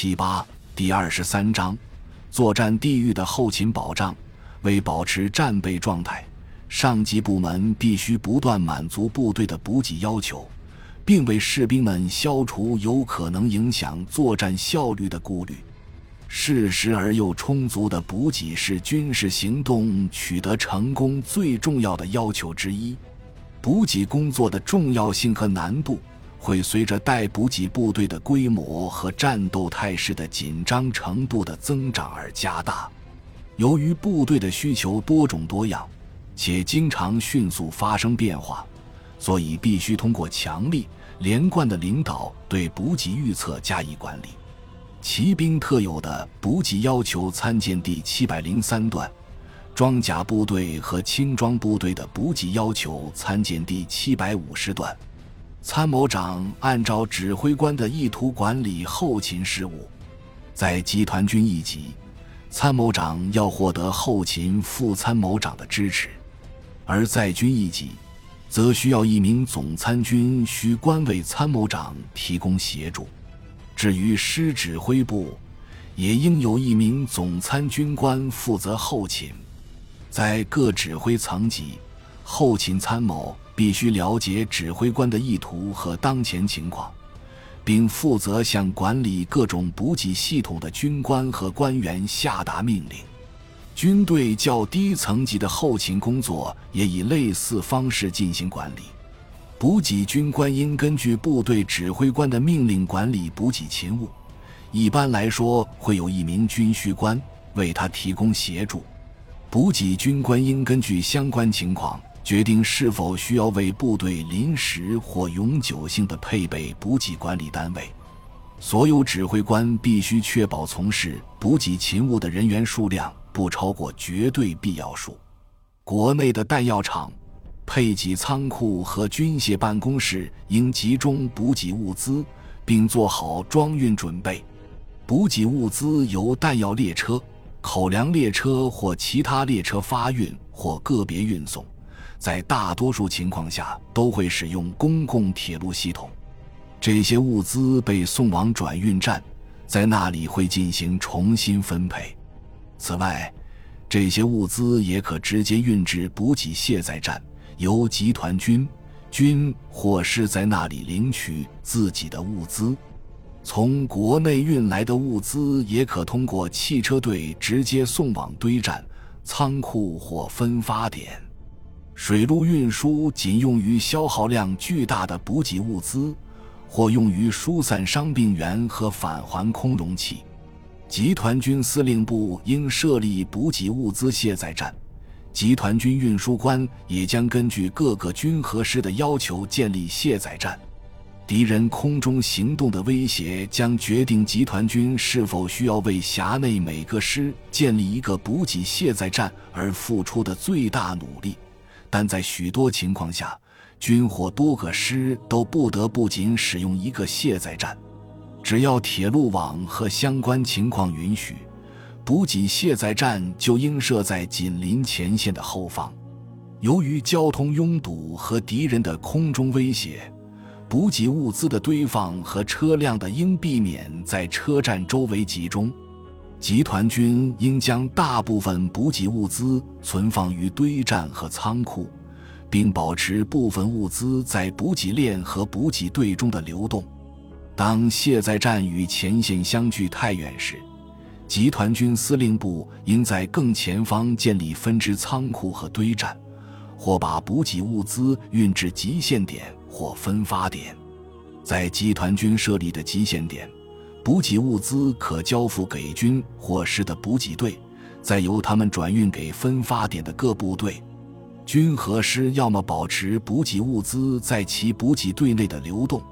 七八第二十三章，作战地域的后勤保障。为保持战备状态，上级部门必须不断满足部队的补给要求，并为士兵们消除有可能影响作战效率的顾虑。适时而又充足的补给是军事行动取得成功最重要的要求之一。补给工作的重要性和难度。会随着待补给部队的规模和战斗态势的紧张程度的增长而加大。由于部队的需求多种多样，且经常迅速发生变化，所以必须通过强力连贯的领导对补给预测加以管理。骑兵特有的补给要求参见第七百零三段，装甲部队和轻装部队的补给要求参见第七百五十段。参谋长按照指挥官的意图管理后勤事务，在集团军一级，参谋长要获得后勤副参谋长的支持；而在军一级，则需要一名总参军需官为参谋长提供协助。至于师指挥部，也应有一名总参军官负责后勤。在各指挥层级，后勤参谋。必须了解指挥官的意图和当前情况，并负责向管理各种补给系统的军官和官员下达命令。军队较低层级的后勤工作也以类似方式进行管理。补给军官应根据部队指挥官的命令管理补给勤务，一般来说会有一名军需官为他提供协助。补给军官应根据相关情况。决定是否需要为部队临时或永久性的配备补给管理单位。所有指挥官必须确保从事补给勤务的人员数量不超过绝对必要数。国内的弹药厂、配给仓库和军械办公室应集中补给物资，并做好装运准备。补给物资由弹药列车、口粮列车或其他列车发运或个别运送。在大多数情况下，都会使用公共铁路系统。这些物资被送往转运站，在那里会进行重新分配。此外，这些物资也可直接运至补给卸载站，由集团军、军或是在那里领取自己的物资。从国内运来的物资也可通过汽车队直接送往堆站、仓库或分发点。水路运输仅用于消耗量巨大的补给物资，或用于疏散伤病员和返还空容器。集团军司令部应设立补给物资卸载站，集团军运输官也将根据各个军和师的要求建立卸载站。敌人空中行动的威胁将决定集团军是否需要为辖内每个师建立一个补给卸载站而付出的最大努力。但在许多情况下，军火多个师都不得不仅使用一个卸载站。只要铁路网和相关情况允许，补给卸载站就应设在紧邻前线的后方。由于交通拥堵和敌人的空中威胁，补给物资的堆放和车辆的应避免在车站周围集中。集团军应将大部分补给物资存放于堆栈和仓库，并保持部分物资在补给链和补给队中的流动。当卸载站与前线相距太远时，集团军司令部应在更前方建立分支仓库和堆栈，或把补给物资运至极限点或分发点。在集团军设立的极限点。补给物资可交付给军或师的补给队，再由他们转运给分发点的各部队。军和师要么保持补给物资在其补给队内的流动，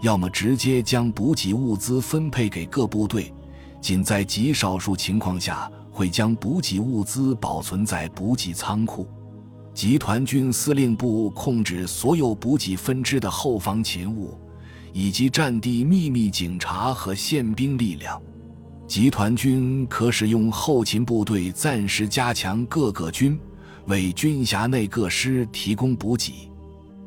要么直接将补给物资分配给各部队。仅在极少数情况下，会将补给物资保存在补给仓库。集团军司令部控制所有补给分支的后方勤务。以及战地秘密警察和宪兵力量，集团军可使用后勤部队暂时加强各个军，为军辖内各师提供补给。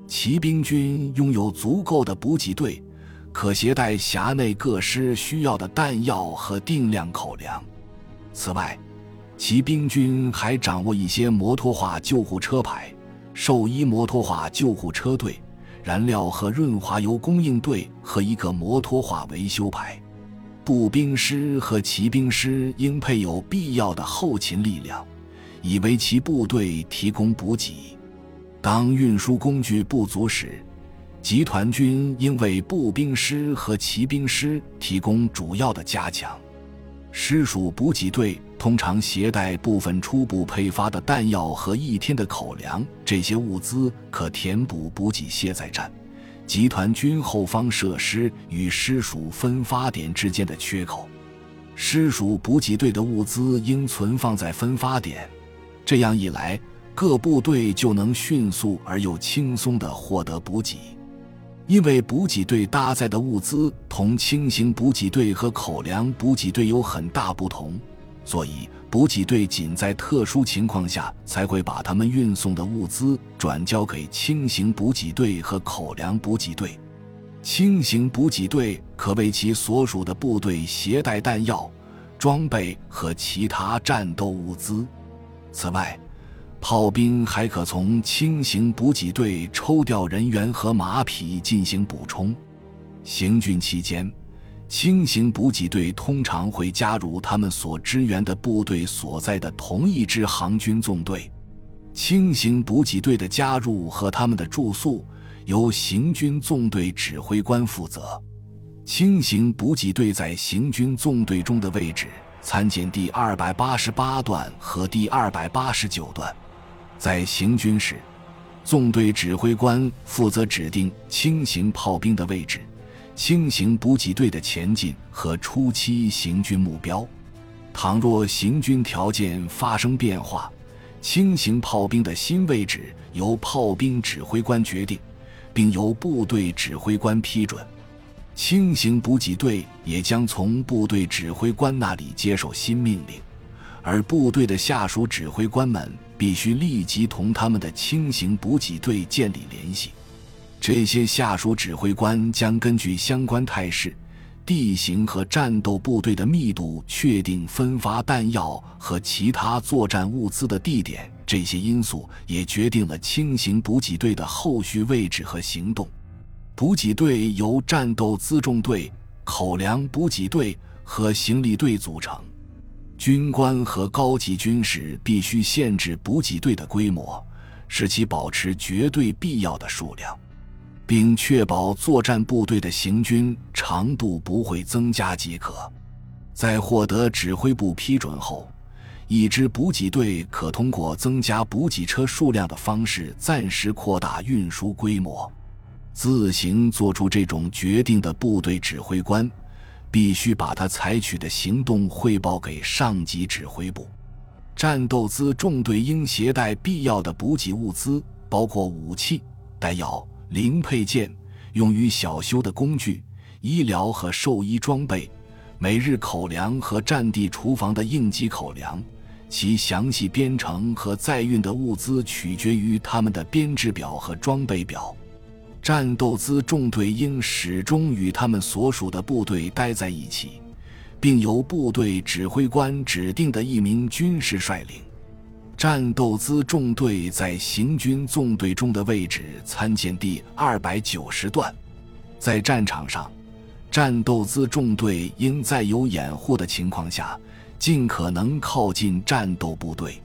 骑兵军拥有足够的补给队，可携带辖内各师需要的弹药和定量口粮。此外，骑兵军还掌握一些摩托化救护车排、兽医摩托化救护车队、燃料和润滑油供应队和一个摩托化维修排。步兵师和骑兵师应配有必要的后勤力量，以为其部队提供补给。当运输工具不足时，集团军应为步兵师和骑兵师提供主要的加强。师属补给队通常携带部分初步配发的弹药和一天的口粮，这些物资可填补补给卸载站。集团军后方设施与师属分发点之间的缺口，师属补给队的物资应存放在分发点，这样一来，各部队就能迅速而又轻松地获得补给。因为补给队搭载的物资同轻型补给队和口粮补给队有很大不同，所以。补给队仅在特殊情况下才会把他们运送的物资转交给轻型补给队和口粮补给队。轻型补给队可为其所属的部队携带弹药、装备和其他战斗物资。此外，炮兵还可从轻型补给队抽调人员和马匹进行补充。行军期间。轻型补给队通常会加入他们所支援的部队所在的同一支行军纵队。轻型补给队的加入和他们的住宿由行军纵队指挥官负责。轻型补给队在行军纵队中的位置，参见第二百八十八段和第二百八十九段。在行军时，纵队指挥官负责指定轻型炮兵的位置。轻型补给队的前进和初期行军目标，倘若行军条件发生变化，轻型炮兵的新位置由炮兵指挥官决定，并由部队指挥官批准。轻型补给队也将从部队指挥官那里接受新命令，而部队的下属指挥官们必须立即同他们的轻型补给队建立联系。这些下属指挥官将根据相关态势、地形和战斗部队的密度，确定分发弹药和其他作战物资的地点。这些因素也决定了轻型补给队的后续位置和行动。补给队由战斗辎重队、口粮补给队和行李队组成。军官和高级军士必须限制补给队的规模，使其保持绝对必要的数量。并确保作战部队的行军长度不会增加即可。在获得指挥部批准后，一支补给队可通过增加补给车数量的方式暂时扩大运输规模。自行做出这种决定的部队指挥官，必须把他采取的行动汇报给上级指挥部。战斗辎重队应携带必要的补给物资，包括武器、弹药。零配件、用于小修的工具、医疗和兽医装备、每日口粮和战地厨房的应急口粮，其详细编程和载运的物资取决于他们的编制表和装备表。战斗辎重队应始终与他们所属的部队待在一起，并由部队指挥官指定的一名军士率领。战斗辎重队在行军纵队中的位置，参见第二百九十段。在战场上，战斗辎重队应在有掩护的情况下，尽可能靠近战斗部队。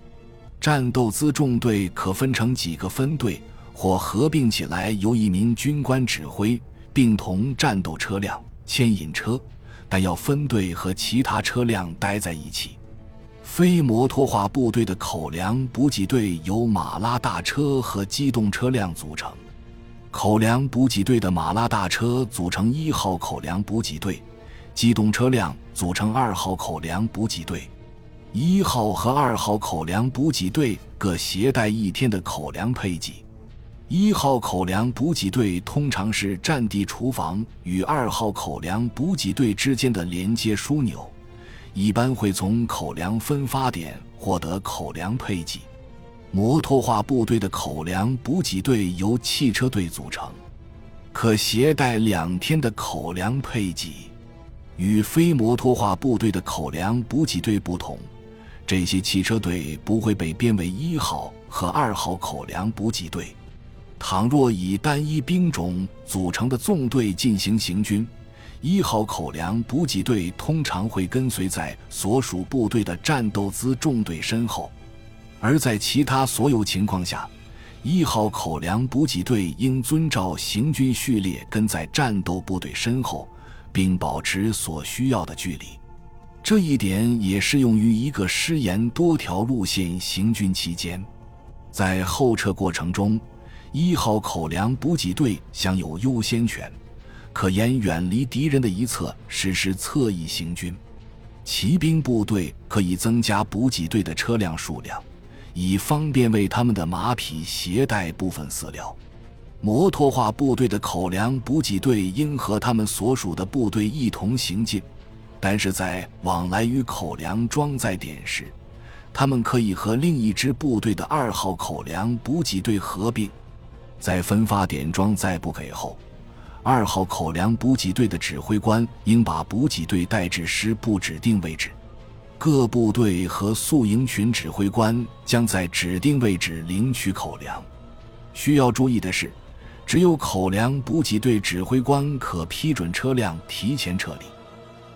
战斗辎重队可分成几个分队，或合并起来，由一名军官指挥，并同战斗车辆、牵引车、但要分队和其他车辆待在一起。非摩托化部队的口粮补给队由马拉大车和机动车辆组成。口粮补给队的马拉大车组成一号口粮补给队，机动车辆组成二号口粮补给队。一号和二号口粮补给队各携带一天的口粮配给。一号口粮补给队通常是战地厨房与二号口粮补给队之间的连接枢纽。一般会从口粮分发点获得口粮配给。摩托化部队的口粮补给队由汽车队组成。可携带两天的口粮配给。与非摩托化部队的口粮补给队不同，这些汽车队不会被编为一号和二号口粮补给队。倘若以单一兵种组成的纵队进行行军，一号口粮补给队通常会跟随在所属部队的战斗资重队身后；而在其他所有情况下，一号口粮补给队应遵照行军序列跟在战斗部队身后。并保持所需要的距离，这一点也适用于一个师沿多条路线行军期间。在后撤过程中，一号口粮补给队享有优先权，可沿远离敌人的一侧实施侧翼行军。骑兵部队可以增加补给队的车辆数量，以方便为他们的马匹携带部分饲料。摩托化部队的口粮补给队应和他们所属的部队一同行进，但是在往来于口粮装载点时，他们可以和另一支部队的二号口粮补给队合并。在分发点装载不给后，二号口粮补给队的指挥官应把补给队带至师部指定位置，各部队和宿营群指挥官将在指定位置领取口粮。需要注意的是。只有口粮补给队指挥官可批准车辆提前撤离。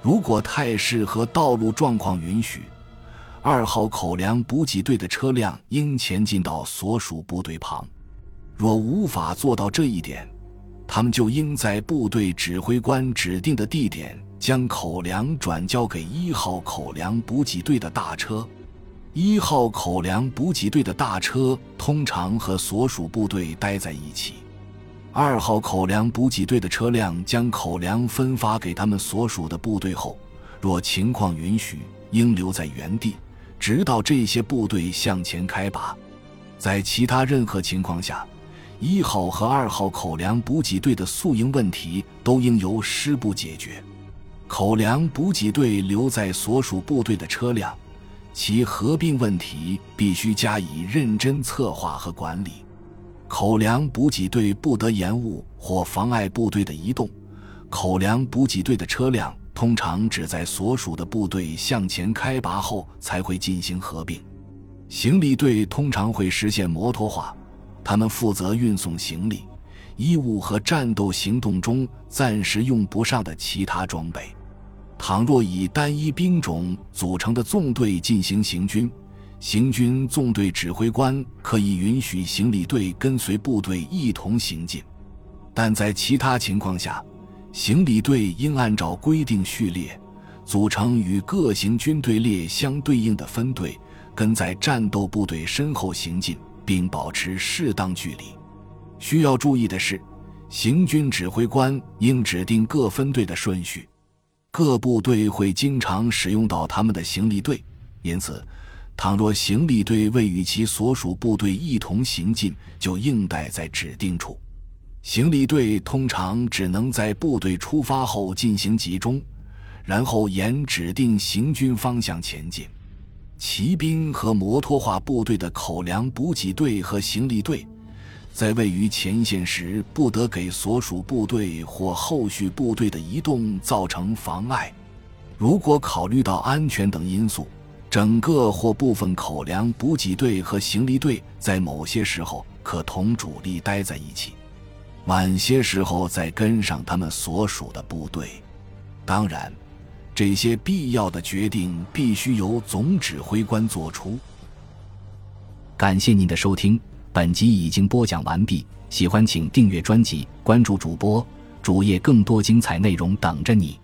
如果态势和道路状况允许，二号口粮补给队的车辆应前进到所属部队旁。若无法做到这一点，他们就应在部队指挥官指定的地点将口粮转交给一号口粮补给队的大车。一号口粮补给队的大车通常和所属部队待在一起。二号口粮补给队的车辆将口粮分发给他们所属的部队后，若情况允许，应留在原地，直到这些部队向前开拔。在其他任何情况下，一号和二号口粮补给队的宿营问题都应由师部解决。口粮补给队留在所属部队的车辆，其合并问题必须加以认真策划和管理。口粮补给队不得延误或妨碍部队的移动。口粮补给队的车辆通常只在所属的部队向前开拔后才会进行合并。行李队通常会实现摩托化，他们负责运送行李、衣物和战斗行动中暂时用不上的其他装备。倘若以单一兵种组成的纵队进行行军，行军纵队指挥官可以允许行李队跟随部队一同行进，但在其他情况下，行李队应按照规定序列，组成与各行军队列相对应的分队，跟在战斗部队身后行进，并保持适当距离。需要注意的是，行军指挥官应指定各分队的顺序。各部队会经常使用到他们的行李队，因此。倘若行李队未与其所属部队一同行进，就应待在指定处。行李队通常只能在部队出发后进行集中，然后沿指定行军方向前进。骑兵和摩托化部队的口粮补给队和行李队，在位于前线时不得给所属部队或后续部队的移动造成妨碍。如果考虑到安全等因素，整个或部分口粮补给队和行李队在某些时候可同主力待在一起，晚些时候再跟上他们所属的部队。当然，这些必要的决定必须由总指挥官做出。感谢您的收听，本集已经播讲完毕。喜欢请订阅专辑，关注主播主页，更多精彩内容等着你。